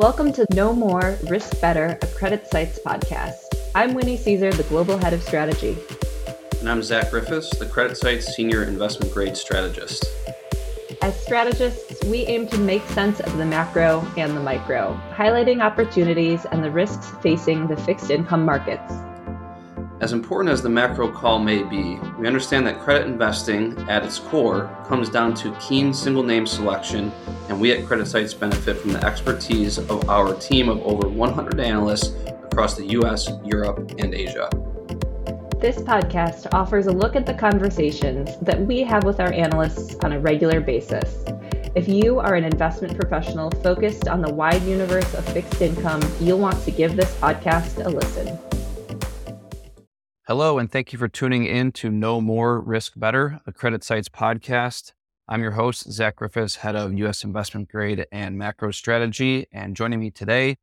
Welcome to Know More, Risk Better, a CreditSights podcast. I'm Winnie Cisar, the Global Head of Strategy. And I'm Zach Griffiths, the CreditSights Senior Investment Grade Strategist. As strategists, we aim to make sense of the macro and the micro, highlighting opportunities and the risks facing the fixed income markets. As important as the macro call may be, we understand that credit investing, at its core, comes down to keen single name selection, and we at CreditSights benefit from the expertise of our team of over 100 analysts across the US, Europe, and Asia. This podcast offers a look at the conversations that we have with our analysts on a regular basis. If you are an investment professional focused on the wide universe of fixed income, you'll want to give this podcast a listen. Hello, and thank you for tuning in to Know More Risk Better, a CreditSights podcast. I'm your host, Zach Griffiths, head of U.S. investment grade and macro strategy. And joining me today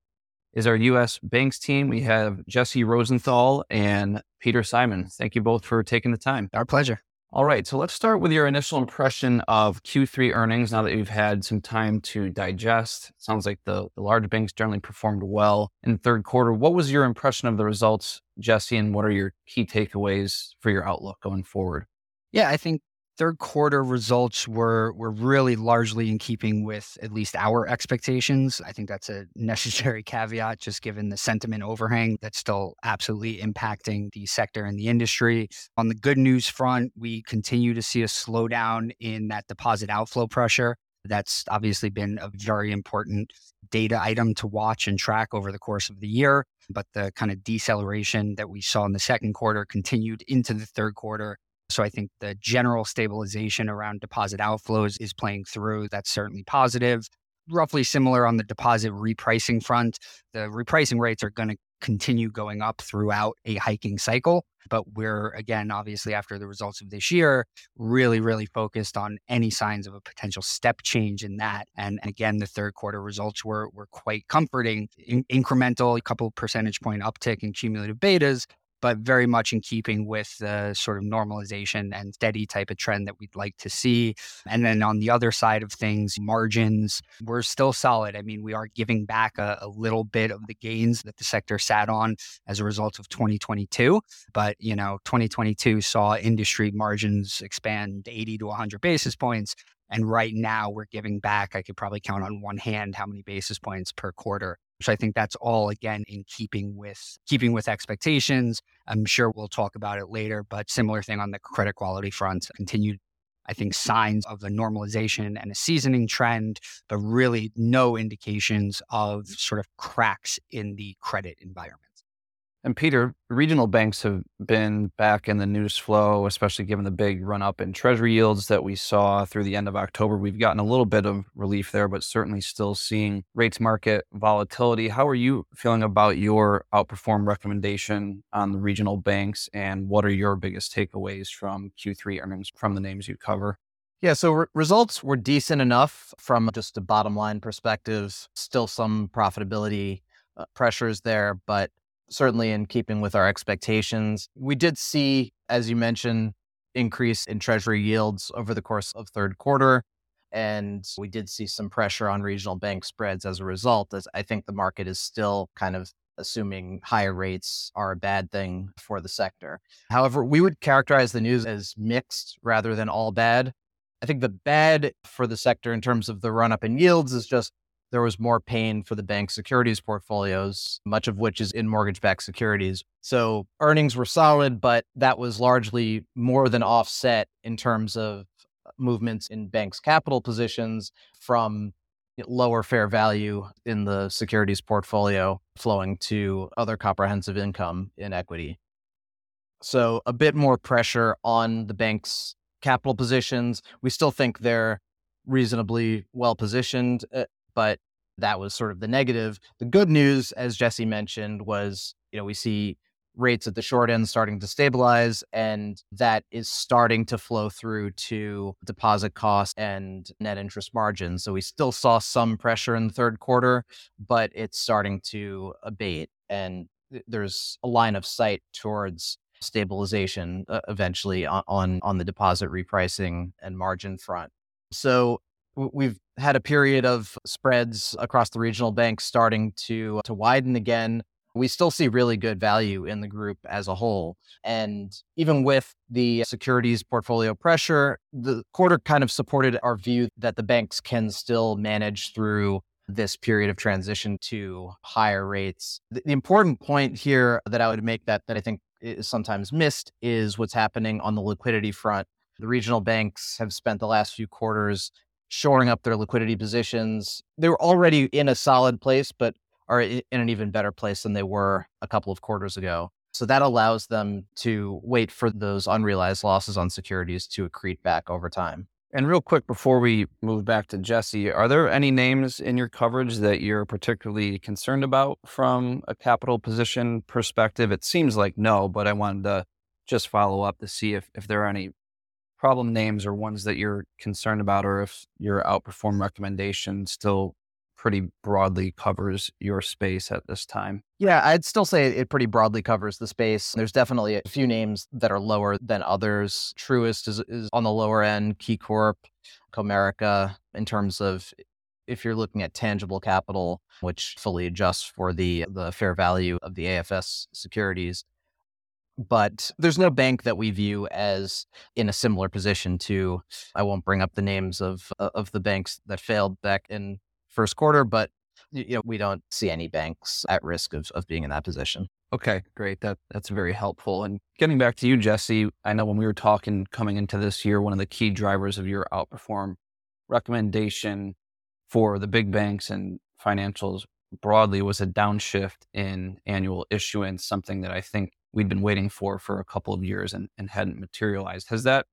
is our U.S. banks team. We have Jesse Rosenthal and Peter Simon. Thank you both for taking the time. Our pleasure. All right, so let's start with your initial impression of Q3 earnings now that you've had some time to digest. It sounds like the, the large banks generally performed well in the third quarter. What was your impression of the results, Jesse, and what are your key takeaways for your outlook going forward? Yeah, I think third quarter results were were really largely in keeping with at least our expectations. I think that's a necessary caveat, just given the sentiment overhang that's still absolutely impacting the sector and the industry. On the good news front, we continue to see a slowdown in that deposit outflow pressure. That's obviously been a very important data item to watch and track over the course of the year. But the kind of deceleration that we saw in the second quarter continued into the third quarter. So I think the general stabilization around deposit outflows is playing through. That's certainly positive. Roughly similar on the deposit repricing front. The repricing rates are going to continue going up throughout a hiking cycle. But we're, again, obviously, after the results of this year, really, really focused on any signs of a potential step change in that. And again, the third quarter results were, were quite comforting, in- incremental, a couple percentage point uptick in cumulative betas, but very much in keeping with the sort of normalization and steady type of trend that we'd like to see. And then on the other side of things, margins were still solid. I mean, we are giving back a, a little bit of the gains that the sector sat on as a result of 2022. But, you know, 2022 saw industry margins expand 80 to 100 basis points. And right now we're giving back, I could probably count on one hand how many basis points per quarter. So I think that's all again in keeping with keeping with expectations. I'm sure we'll talk about it later, but similar thing on the credit quality front, continued I think signs of the normalization and a seasoning trend, but really no indications of sort of cracks in the credit environment. And Peter, regional banks have been back in the news flow, especially given the big run up in treasury yields that we saw through the end of October. We've gotten a little bit of relief there, but certainly still seeing rates market volatility. How are you feeling about your outperform recommendation on the regional banks? And what are your biggest takeaways from Q3 earnings from the names you cover? Yeah, so re- results were decent enough from just a bottom line perspective. Still some profitability uh, pressures there, but certainly in keeping with our expectations. We did see, as you mentioned, increase in treasury yields over the course of third quarter. And we did see some pressure on regional bank spreads as a result, as I think the market is still kind of assuming higher rates are a bad thing for the sector. However, we would characterize the news as mixed rather than all bad. I think the bad for the sector in terms of the run up in yields is just there was more pain for the bank securities portfolios, much of which is in mortgage backed securities. So earnings were solid, but that was largely more than offset in terms of uh, movements in banks' capital positions from lower fair value in the securities portfolio flowing to other comprehensive income in equity. So a bit more pressure on the bank's capital positions. We still think they're reasonably well positioned uh, but that was sort of the negative. The good news, as Jesse mentioned, was you know we see rates at the short end starting to stabilize, and that is starting to flow through to deposit costs and net interest margin. So we still saw some pressure in the third quarter, but it's starting to abate, and there's a line of sight towards stabilization uh, eventually on, on on the deposit repricing and margin front. So we've had a period of spreads across the regional banks starting to to widen again. We still see really good value in the group as a whole. And even with the securities portfolio pressure, the quarter kind of supported our view that the banks can still manage through this period of transition to higher rates. The, important point here that I would make that that I think is sometimes missed is what's happening on the liquidity front. The regional banks have spent the last few quarters shoring up their liquidity positions. They were already in a solid place, but are in an even better place than they were a couple of quarters ago. So that allows them to wait for those unrealized losses on securities to accrete back over time. And real quick before we move back to Jesse, are there any names in your coverage that you're particularly concerned about from a capital position perspective? It seems like no, but I wanted to just follow up to see if, if there are any problem names or ones that you're concerned about, or if your outperform recommendation still pretty broadly covers your space at this time. Yeah, I'd still say it pretty broadly covers the space. There's definitely a few names that are lower than others. Truist is, is on the lower end, KeyCorp, Comerica, in terms of if you're looking at tangible capital, which fully adjusts for the the fair value of the AFS securities. But there's no bank that we view as in a similar position to. I won't bring up the names of uh, of the banks that failed back in first quarter, but you know we don't see any banks at risk of, of being in that position. Okay, great. That that's very helpful. And getting back to you, Jesse, I know when we were talking coming into this year, one of the key drivers of your outperform recommendation for the big banks and financials broadly was a downshift in annual issuance, something that I think we'd been waiting for for a couple of years and, and hadn't materialized. Has that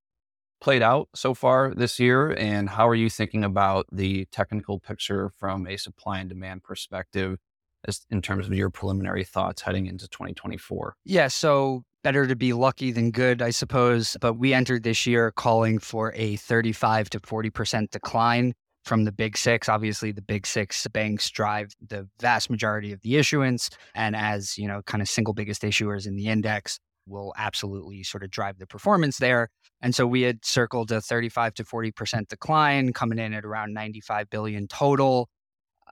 played out so far this year? And how are you thinking about the technical picture from a supply and demand perspective as in terms of your preliminary thoughts heading into 2024? Yeah, so better to be lucky than good, I suppose. But we entered this year calling for a 35 to 40% decline from the big six. Obviously, the big six banks drive the vast majority of the issuance. And as, you know, kind of single biggest issuers in the index, will absolutely sort of drive the performance there. And so we had circled a 35 to 40% decline coming in at around 95 billion total.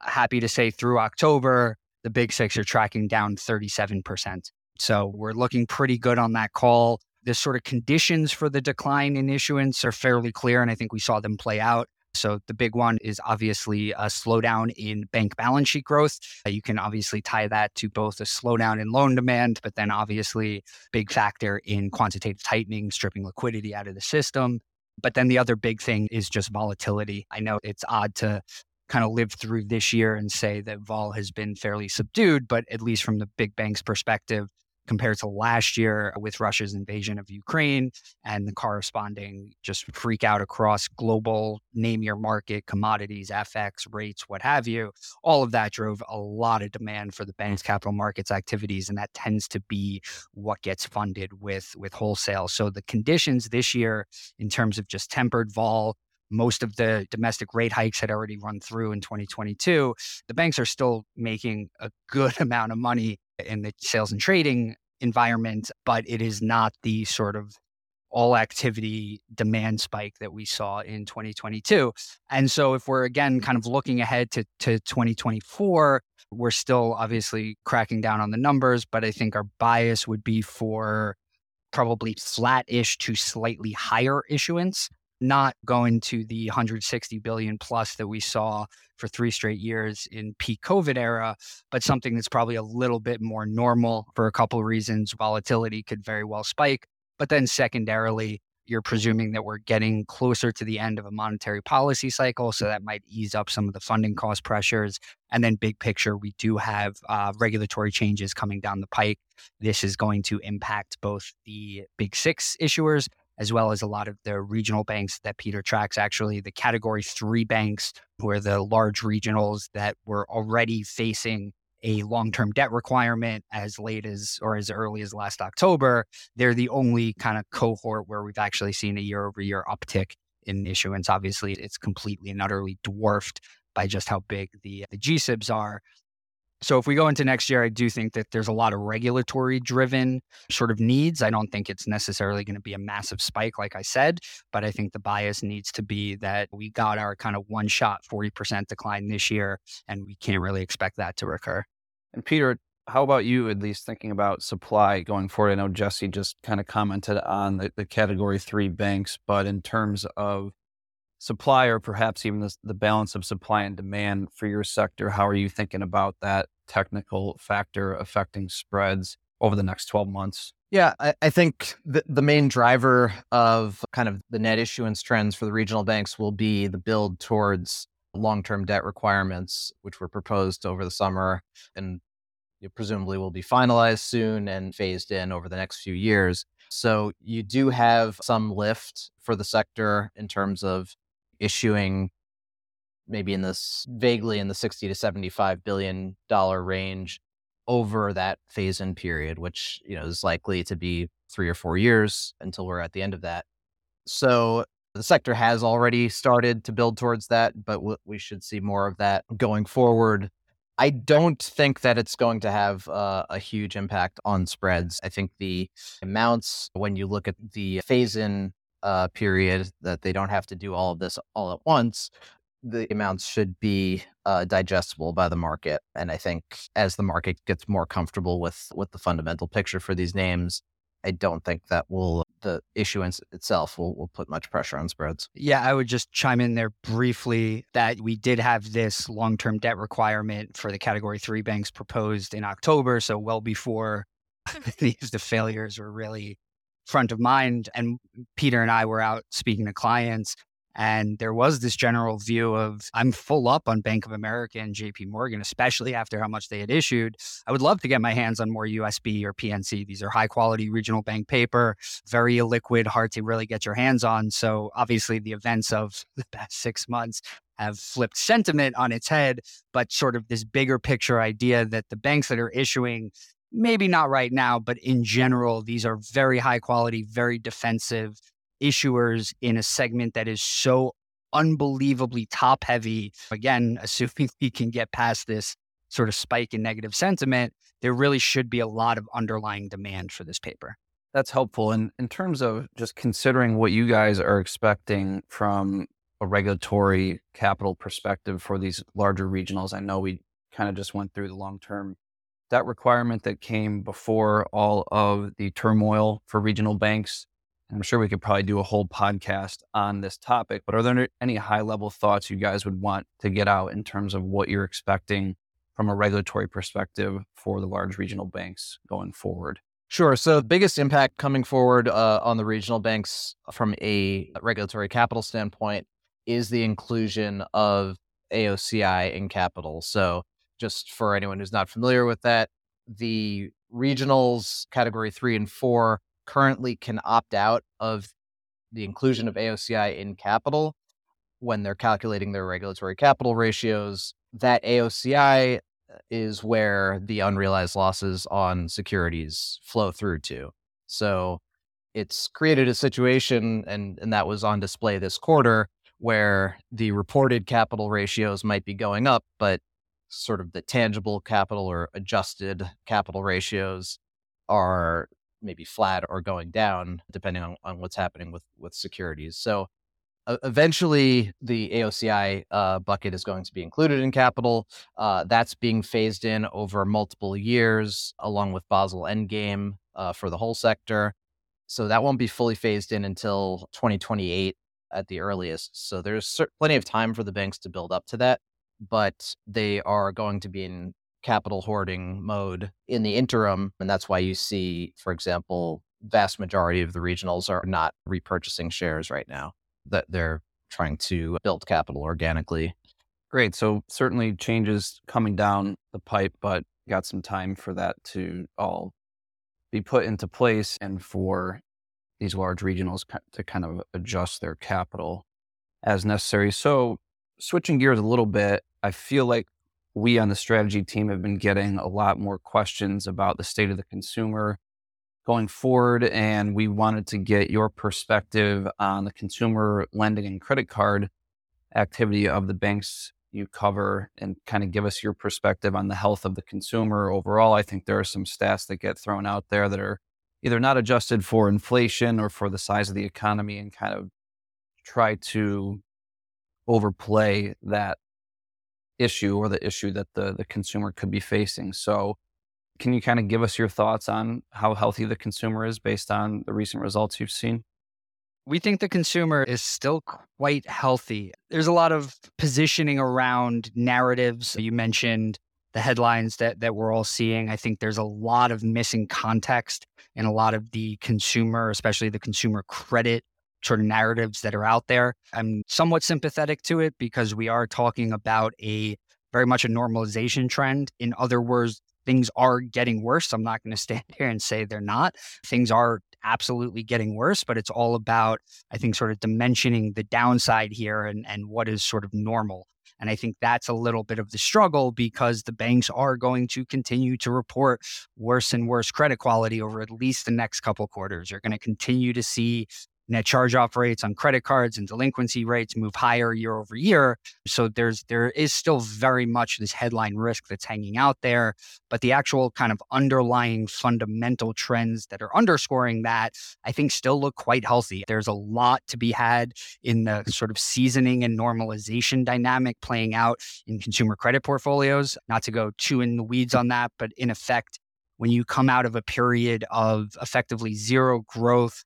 Happy to say through October, the big six are tracking down 37%. So we're looking pretty good on that call. The sort of conditions for the decline in issuance are fairly clear, and I think we saw them play out. So the big one is obviously a slowdown in bank balance sheet growth. Uh, you can obviously tie that to both a slowdown in loan demand, but then obviously big factor in quantitative tightening, stripping liquidity out of the system. But then the other big thing is just volatility. I know it's odd to kind of live through this year and say that vol has been fairly subdued, but at least from the big banks perspective, compared to last year with Russia's invasion of Ukraine and the corresponding just freak out across global name your market, commodities, FX, rates, what have you. All of that drove a lot of demand for the bank's capital markets activities. And that tends to be what gets funded with, with wholesale. So the conditions this year, in terms of just tempered vol, most of the domestic rate hikes had already run through in 2022. The banks are still making a good amount of money in the sales and trading environment, but it is not the sort of all activity demand spike that we saw in 2022. And so if we're again kind of looking ahead to, to 2024, we're still obviously cracking down on the numbers, but I think our bias would be for probably flat-ish to slightly higher issuance not going to the 160 billion plus that we saw for three straight years in peak COVID era, but something that's probably a little bit more normal for a couple of reasons. Volatility could very well spike. But then secondarily, you're presuming that we're getting closer to the end of a monetary policy cycle. So that might ease up some of the funding cost pressures. And then, big picture, we do have uh, regulatory changes coming down the pike. This is going to impact both the big six issuers as well as a lot of the regional banks that Peter tracks. Actually, the category three banks, who are the large regionals that were already facing a long term debt requirement as late as or as early as last October, they're the only kind of cohort where we've actually seen a year over year uptick in issuance. Obviously, it's completely and utterly dwarfed by just how big the, the GSIBs are. So if we go into next year, I do think that there's a lot of regulatory driven sort of needs. I don't think it's necessarily going to be a massive spike, like I said, but I think the bias needs to be that we got our kind of one shot 40% decline this year, and we can't really expect that to recur. And Peter, how about you, at least thinking about supply going forward? I know Jesse just kind of commented on the, the category three banks, but in terms of supply or perhaps even the, the balance of supply and demand for your sector, how are you thinking about that technical factor affecting spreads over the next 12 months? Yeah, I, I, think the, the main driver of kind of the net issuance trends for the regional banks will be the build towards long term debt requirements, which were proposed over the summer and presumably will be finalized soon and phased in over the next few years. So you do have some lift for the sector in terms of issuing maybe in this vaguely in the 60 to 75 billion dollar range over that phase in period which you know is likely to be 3 or 4 years until we're at the end of that so the sector has already started to build towards that but we should see more of that going forward I don't think that it's going to have uh, a huge impact on spreads. I think the amounts, when you look at the phase in uh, period that they don't have to do all of this all at once, the amounts should be uh, digestible by the market. And I think as the market gets more comfortable with with the fundamental picture for these names, I don't think that will the issuance itself will, will put much pressure on spreads. Yeah, I would just chime in there briefly that we did have this long term debt requirement for the category three banks proposed in October. So well before these the failures were really front of mind. And Peter and I were out speaking to clients. And there was this general view of I'm full up on Bank of America and JP Morgan, especially after how much they had issued. I would love to get my hands on more USB or PNC. These are high quality regional bank paper, very illiquid, hard to really get your hands on. So obviously the events of the past six months have flipped sentiment on its head, but sort of this bigger picture idea that the banks that are issuing maybe not right now, but in general, these are very high quality, very defensive issuers in a segment that is so unbelievably top heavy. Again, assuming we can get past this sort of spike in negative sentiment, there really should be a lot of underlying demand for this paper. That's helpful. And in terms of just considering what you guys are expecting from a regulatory capital perspective for these larger regionals, I know we kind of just went through the long term debt requirement that came before all of the turmoil for regional banks. I'm sure we could probably do a whole podcast on this topic, but are there any high level thoughts you guys would want to get out in terms of what you're expecting from a regulatory perspective for the large regional banks going forward? Sure. So, the biggest impact coming forward uh, on the regional banks from a regulatory capital standpoint is the inclusion of AOCI in capital. So, just for anyone who's not familiar with that, the regionals category three and four currently can opt out of the inclusion of AOCI in capital when they're calculating their regulatory capital ratios. That AOCI uh, is where the unrealized losses on securities flow through to. So it's created a situation, and, and that was on display this quarter, where the reported capital ratios might be going up, but sort of the tangible capital or adjusted capital ratios are maybe flat or going down depending on, on what's happening with with securities. So uh, eventually the aoci uh, bucket is going to be included in capital. Uh, that's being phased in over multiple years along with basel endgame uh, for the whole sector. So that won't be fully phased in until 2028 at the earliest. So there's plenty of time for the banks to build up to that but they are going to be in capital hoarding mode in the interim. And that's why you see, for example, vast majority of the regionals are not repurchasing shares right now, that they're trying to build capital organically. Great. So certainly changes coming down the pipe, but got some time for that to all be put into place and for these large regionals to kind of adjust their capital as necessary. So switching gears a little bit, I feel like we on the strategy team have been getting a lot more questions about the state of the consumer going forward. And we wanted to get your perspective on the consumer lending and credit card activity of the banks you cover and kind of give us your perspective on the health of the consumer overall. I think there are some stats that get thrown out there that are either not adjusted for inflation or for the size of the economy and kind of try to overplay that issue or the issue that the, the consumer could be facing. So, can you kind of give us your thoughts on how healthy the consumer is based on the recent results you've seen? We think the consumer is still quite healthy. There's a lot of positioning around narratives. You mentioned the headlines that that we're all seeing. I think there's a lot of missing context in a lot of the consumer, especially the consumer credit sort of narratives that are out there. I'm somewhat sympathetic to it because we are talking about a very much a normalization trend. In other words, things are getting worse. I'm not going to stand here and say they're not. Things are absolutely getting worse, but it's all about, I think, sort of dimensioning the downside here and, and what is sort of normal. And I think that's a little bit of the struggle because the banks are going to continue to report worse and worse credit quality over at least the next couple quarters. You're going to continue to see net charge off rates on credit cards and delinquency rates move higher year over year. So there's there is still very much this headline risk that's hanging out there, but the actual kind of underlying fundamental trends that are underscoring that I think still look quite healthy. There's a lot to be had in the sort of seasoning and normalization dynamic playing out in consumer credit portfolios. Not to go too in the weeds on that, but in effect when you come out of a period of effectively zero growth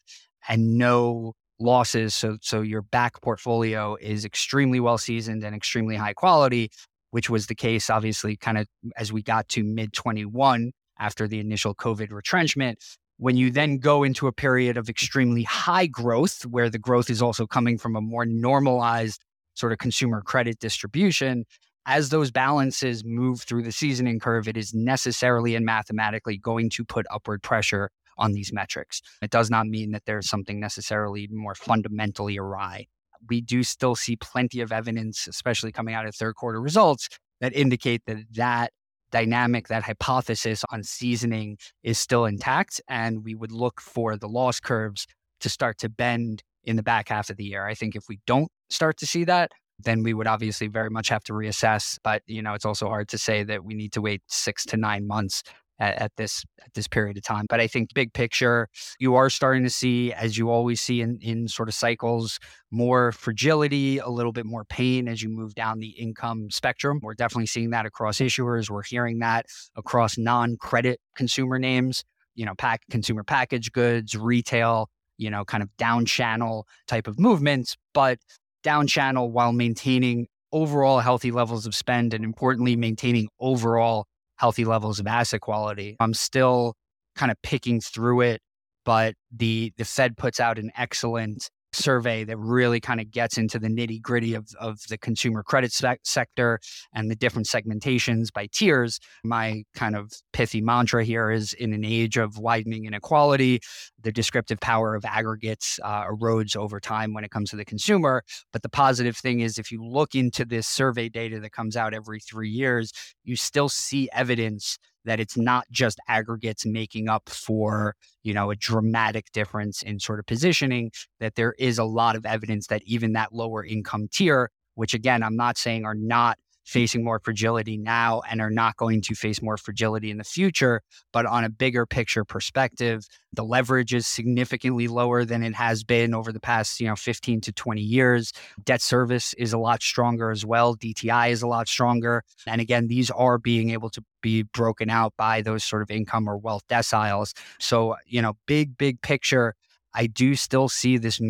and no losses. So, so your back portfolio is extremely well seasoned and extremely high quality, which was the case, obviously, kind of as we got to mid 21 after the initial COVID retrenchment. When you then go into a period of extremely high growth, where the growth is also coming from a more normalized sort of consumer credit distribution, as those balances move through the seasoning curve, it is necessarily and mathematically going to put upward pressure on these metrics. It does not mean that there's something necessarily more fundamentally awry. We do still see plenty of evidence, especially coming out of third quarter results, that indicate that that dynamic, that hypothesis on seasoning is still intact. And we would look for the loss curves to start to bend in the back half of the year. I think if we don't start to see that, then we would obviously very much have to reassess. But you know, it's also hard to say that we need to wait six to nine months at, at, this at this period of time. But I think big picture, you are starting to see, as you always see in in sort of cycles, more fragility, a little bit more pain as you move down the income spectrum. We're definitely seeing that across issuers. We're hearing that across non-credit consumer names. You know, pack consumer package goods, retail. You know, kind of down channel type of movements, but down channel while maintaining overall healthy levels of spend and importantly maintaining overall healthy levels of asset quality. I'm still kind of picking through it, but the the Fed puts out an excellent survey that really kind of gets into the nitty gritty of, of the consumer credit sec- sector and the different segmentations by tiers. My kind of pithy mantra here is in an age of widening inequality, the descriptive power of aggregates uh, erodes over time when it comes to the consumer. But the positive thing is, if you look into this survey data that comes out every three years, you still see evidence that it's not just aggregates making up for you know a dramatic difference in sort of positioning that there is a lot of evidence that even that lower income tier which again i'm not saying are not Mm-hmm. facing more fragility now and are not going to face more fragility in the future. But on a bigger picture perspective, the leverage is significantly lower than it has been over the past, you know, 15 to 20 years. Debt service is a lot stronger as well. DTI is a lot stronger. And again, these are being able to be broken out by those sort of income or wealth deciles. So, you know, big, big picture. I do still see this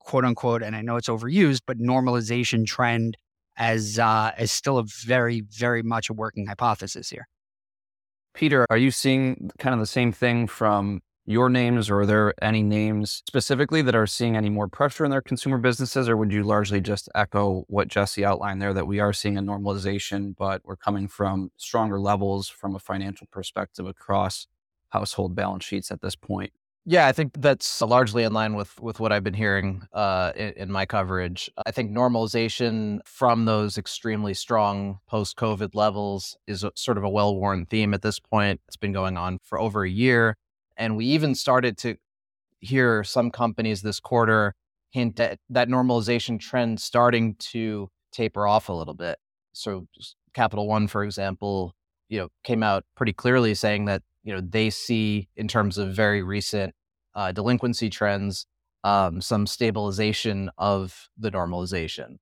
quote unquote, and I know it's overused, but normalization trend as uh, as still a very very much a working hypothesis here. Peter, are you seeing kind of the same thing from your names, or are there any names specifically that are seeing any more pressure in their consumer businesses, or would you largely just echo what Jesse outlined there that we are seeing a normalization, but we're coming from stronger levels from a financial perspective across household balance sheets at this point? Yeah, I think that's largely in line with with what I've been hearing uh, in, in, my coverage. I think normalization from those extremely strong post COVID levels is a, sort of a well worn theme at this point. It's been going on for over a year, and we even started to hear some companies this quarter hint at that normalization trend starting to taper off a little bit. So Capital One, for example, you know, came out pretty clearly saying that you know they see in terms of very recent uh, delinquency trends um, some stabilization of the normalization.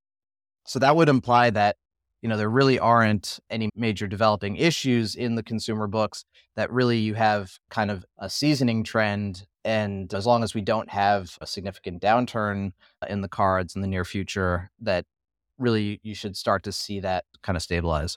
So that would imply that you know there really aren't any major developing issues in the consumer books. That really you have kind of a seasoning trend, and as long as we don't have a significant downturn in the cards in the near future, that really you should start to see that kind of stabilize.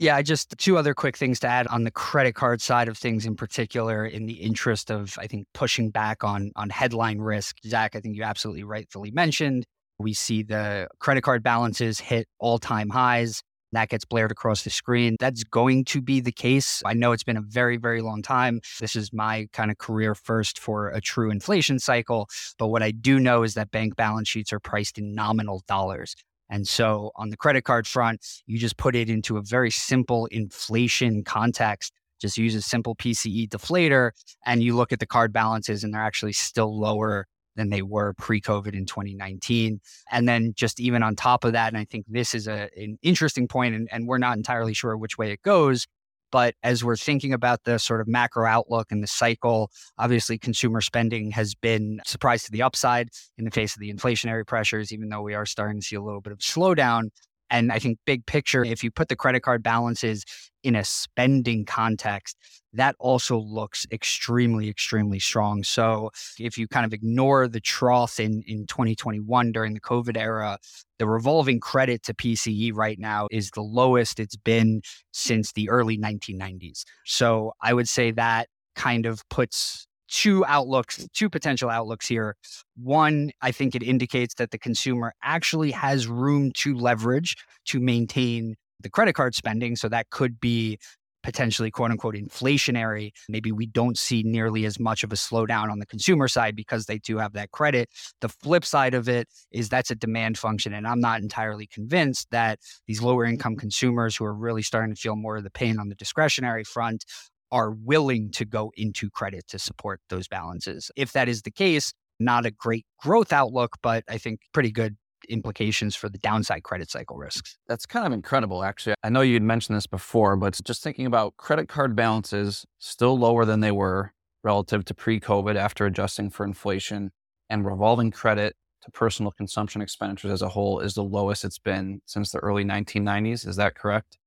Yeah, just two other quick things to add on the credit card side of things in particular, in the interest of, I think, pushing back on, on headline risk. Zach, I think you absolutely rightfully mentioned. We see the credit card balances hit all time highs. That gets blared across the screen. That's going to be the case. I know it's been a very, very long time. This is my kind of career first for a true inflation cycle. But what I do know is that bank balance sheets are priced in nominal dollars. And so on the credit card front, you just put it into a very simple inflation context. Just use a simple PCE deflator and you look at the card balances and they're actually still lower than they were pre-COVID in 2019. And then just even on top of that, and I think this is a, an interesting point, and, and we're not entirely sure which way it goes, but as we're thinking about the sort of macro outlook and the cycle, obviously consumer spending has been surprised to the upside in the face of the inflationary pressures, even though we are starting to see a little bit of slowdown. And I think big picture, if you put the credit card balances in a spending context, that also looks extremely, extremely strong. So if you kind of ignore the trough in, in 2021 during the COVID era, the revolving credit to PCE right now is the lowest it's been since the early 1990s. So I would say that kind of puts two outlooks, two potential outlooks here. One, I think it indicates that the consumer actually has room to leverage to maintain the credit card spending. So that could be potentially quote unquote inflationary. Maybe we don't see nearly as much of a slowdown on the consumer side because they do have that credit. The flip side of it is that's a demand function. And I'm not entirely convinced that these lower income consumers who are really starting to feel more of the pain on the discretionary front are willing to go into credit to support those balances. If that is the case, not a great growth outlook, but I think pretty good implications for the downside credit cycle risks. That's kind of incredible, actually. I know you'd mentioned this before, but just thinking about credit card balances still lower than they were relative to pre COVID after adjusting for inflation, and revolving credit to personal consumption expenditures as a whole is the lowest it's been since the early 1990s. Is that correct?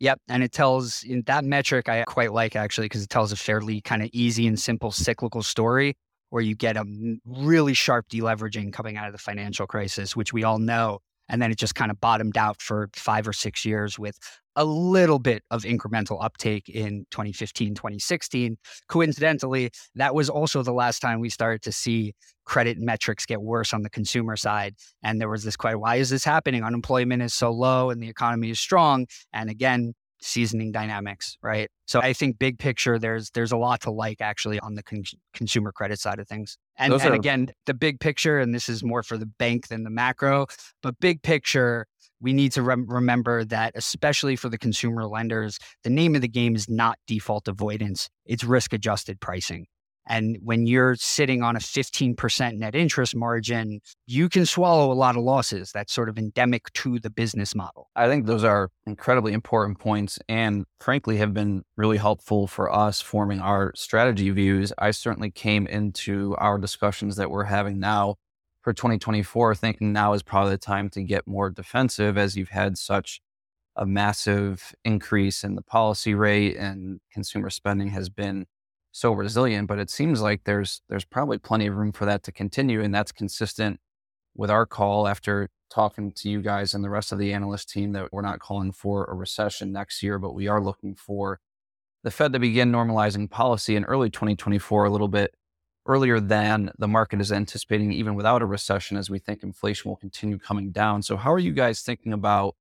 Yep. And it tells that metric I quite like actually because it tells a fairly kind of easy and simple cyclical story where you get a really sharp deleveraging coming out of the financial crisis, which we all know. And then it just kind of bottomed out for five or six years with a little bit of incremental uptake in 2015, 2016. Coincidentally, that was also the last time we started to see credit metrics get worse on the consumer side. And there was this question why is this happening? Unemployment is so low and the economy is strong. And again, seasoning dynamics, right? So I think big picture, there's there's a lot to like actually on the con- consumer credit side of things. And, and are... again, the big picture, and this is more for the bank than the macro, but big picture, we need to rem- remember that especially for the consumer lenders, the name of the game is not default avoidance; it's risk adjusted pricing. And when you're sitting on a 15% net interest margin, you can swallow a lot of losses. That's sort of endemic to the business model. I think those are incredibly important points and frankly have been really helpful for us forming our strategy views. I certainly came into our discussions that we're having now for 2024 thinking now is probably the time to get more defensive as you've had such a massive increase in the policy rate and consumer spending has been so resilient. But it seems like there's there's probably plenty of room for that to continue, and that's consistent with our call after talking to you guys and the rest of the analyst team that we're not calling for a recession next year, but we are looking for the Fed to begin normalizing policy in early 2024 a little bit earlier than the market is anticipating, even without a recession, as we think inflation will continue coming down. So, how are you guys thinking about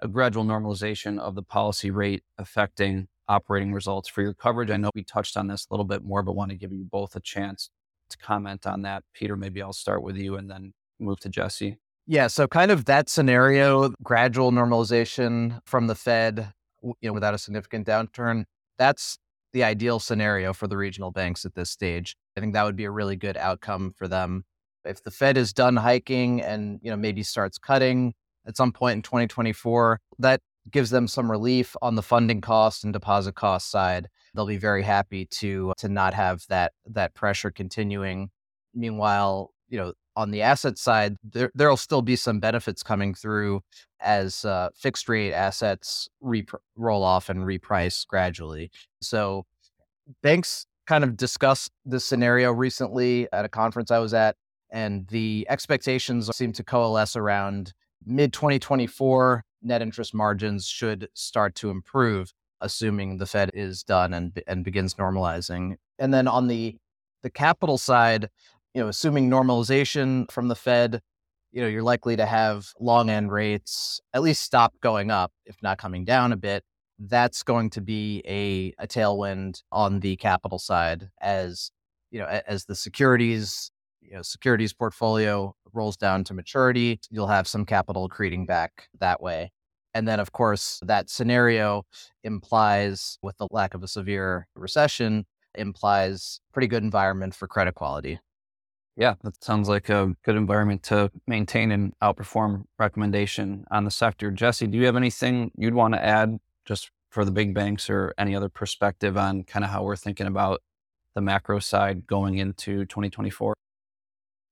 a gradual normalization of the policy rate affecting operating results for your coverage. I know we touched on this a little bit more, but want to give you both a chance to comment on that. Peter, maybe I'll start with you and then move to Jesse. Yeah, so kind of that scenario, gradual normalization from the Fed, you know, without a significant downturn. That's the ideal scenario for the regional banks at this stage. I think that would be a really good outcome for them. If the Fed is done hiking and, you know, maybe starts cutting at some point in 2024. That gives them some relief on the funding cost and deposit cost side. They'll be very happy to to not have that that pressure continuing. Meanwhile, you know, on the asset side, there there'll still be some benefits coming through as uh, fixed rate assets re- roll off and reprice gradually. So banks kind of discussed this scenario recently at a conference I was at, and the expectations seem to coalesce around mid 2024 net interest margins should start to improve assuming the fed is done and and begins normalizing. And then on the the capital side you know assuming normalization from the fed you know you're likely to have long end rates at least stop going up if not coming down a bit. That's going to be a, a tailwind on the capital side as you know as the securities you know securities portfolio rolls down to maturity you'll have some capital accreting back that way and then of course that scenario implies with the lack of a severe recession implies pretty good environment for credit quality yeah, that sounds like a good environment to maintain and outperform recommendation on the sector. Jesse, do you have anything you'd want to add just for the big banks or any other perspective on kind of how we're thinking about the macro side going into 2024?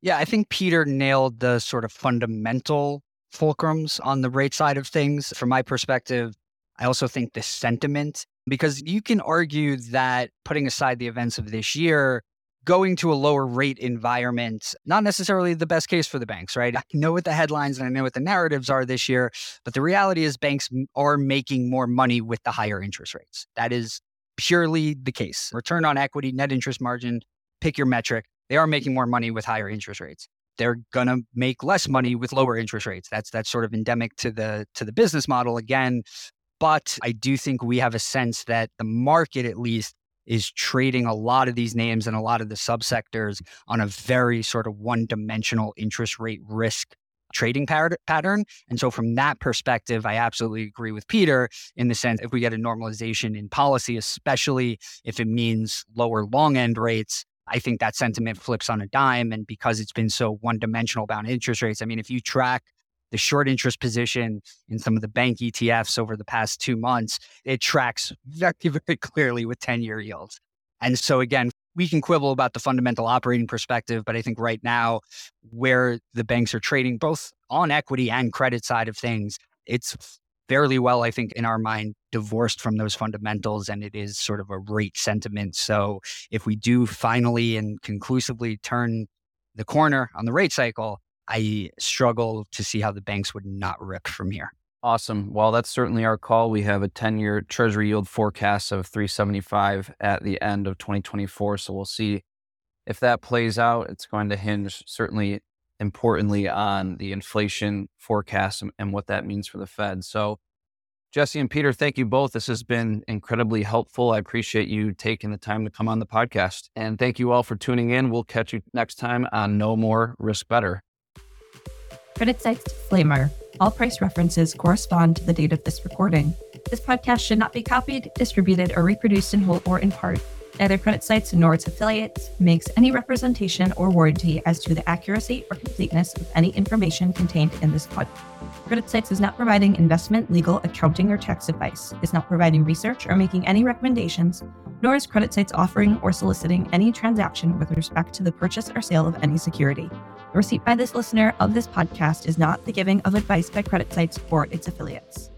Yeah, I think Peter nailed the sort of fundamental fulcrums on the rate side of things. From my perspective, I also think the sentiment, because you can argue that putting aside the events of this year, going to a lower rate environment, not necessarily the best case for the banks, right? I know what the headlines and I know what the narratives are this year, but the reality is banks are making more money with the higher interest rates. That is purely the case. Return on equity, net interest margin, pick your metric. They are making more money with higher interest rates. They're gonna make less money with lower interest rates. That's that's sort of endemic to the to the business model again. But I do think we have a sense that the market, at least, is trading a lot of these names and a lot of the subsectors on a very sort of one dimensional interest rate risk trading pattern. And so, from that perspective, I absolutely agree with Peter in the sense if we get a normalization in policy, especially if it means lower long end rates. I think that sentiment flips on a dime. And because it's been so one dimensional about interest rates, I mean, if you track the short interest position in some of the bank ETFs over the past two months, it tracks very, very clearly with 10 year yields. And so, again, we can quibble about the fundamental operating perspective, but I think right now, where the banks are trading both on equity and credit side of things, it's fairly well, I think, in our mind, divorced from those fundamentals. And it is sort of a rate sentiment. So if we do finally and conclusively turn the corner on the rate cycle, I struggle to see how the banks would not rip from here. Awesome. Well, that's certainly our call. We have a 10 year treasury yield forecast of 375 at the end of 2024. So we'll see if that plays out. It's going to hinge certainly importantly on the inflation forecast and, and what that means for the Fed. So, Jesse and Peter, thank you both. This has been incredibly helpful. I appreciate you taking the time to come on the podcast. And thank you all for tuning in. We'll catch you next time on Know More Risk Better. CreditSights disclaimer all price references correspond to the date of this recording. This podcast should not be copied, distributed, or reproduced in whole or in part. Neither CreditSights nor its affiliates makes any representation or warranty as to the accuracy or completeness of any information contained in this podcast. CreditSights is not providing investment, legal, accounting, or tax advice, is not providing research or making any recommendations, nor is CreditSights offering or soliciting any transaction with respect to the purchase or sale of any security. The receipt by this listener of this podcast is not the giving of advice by CreditSights or its affiliates.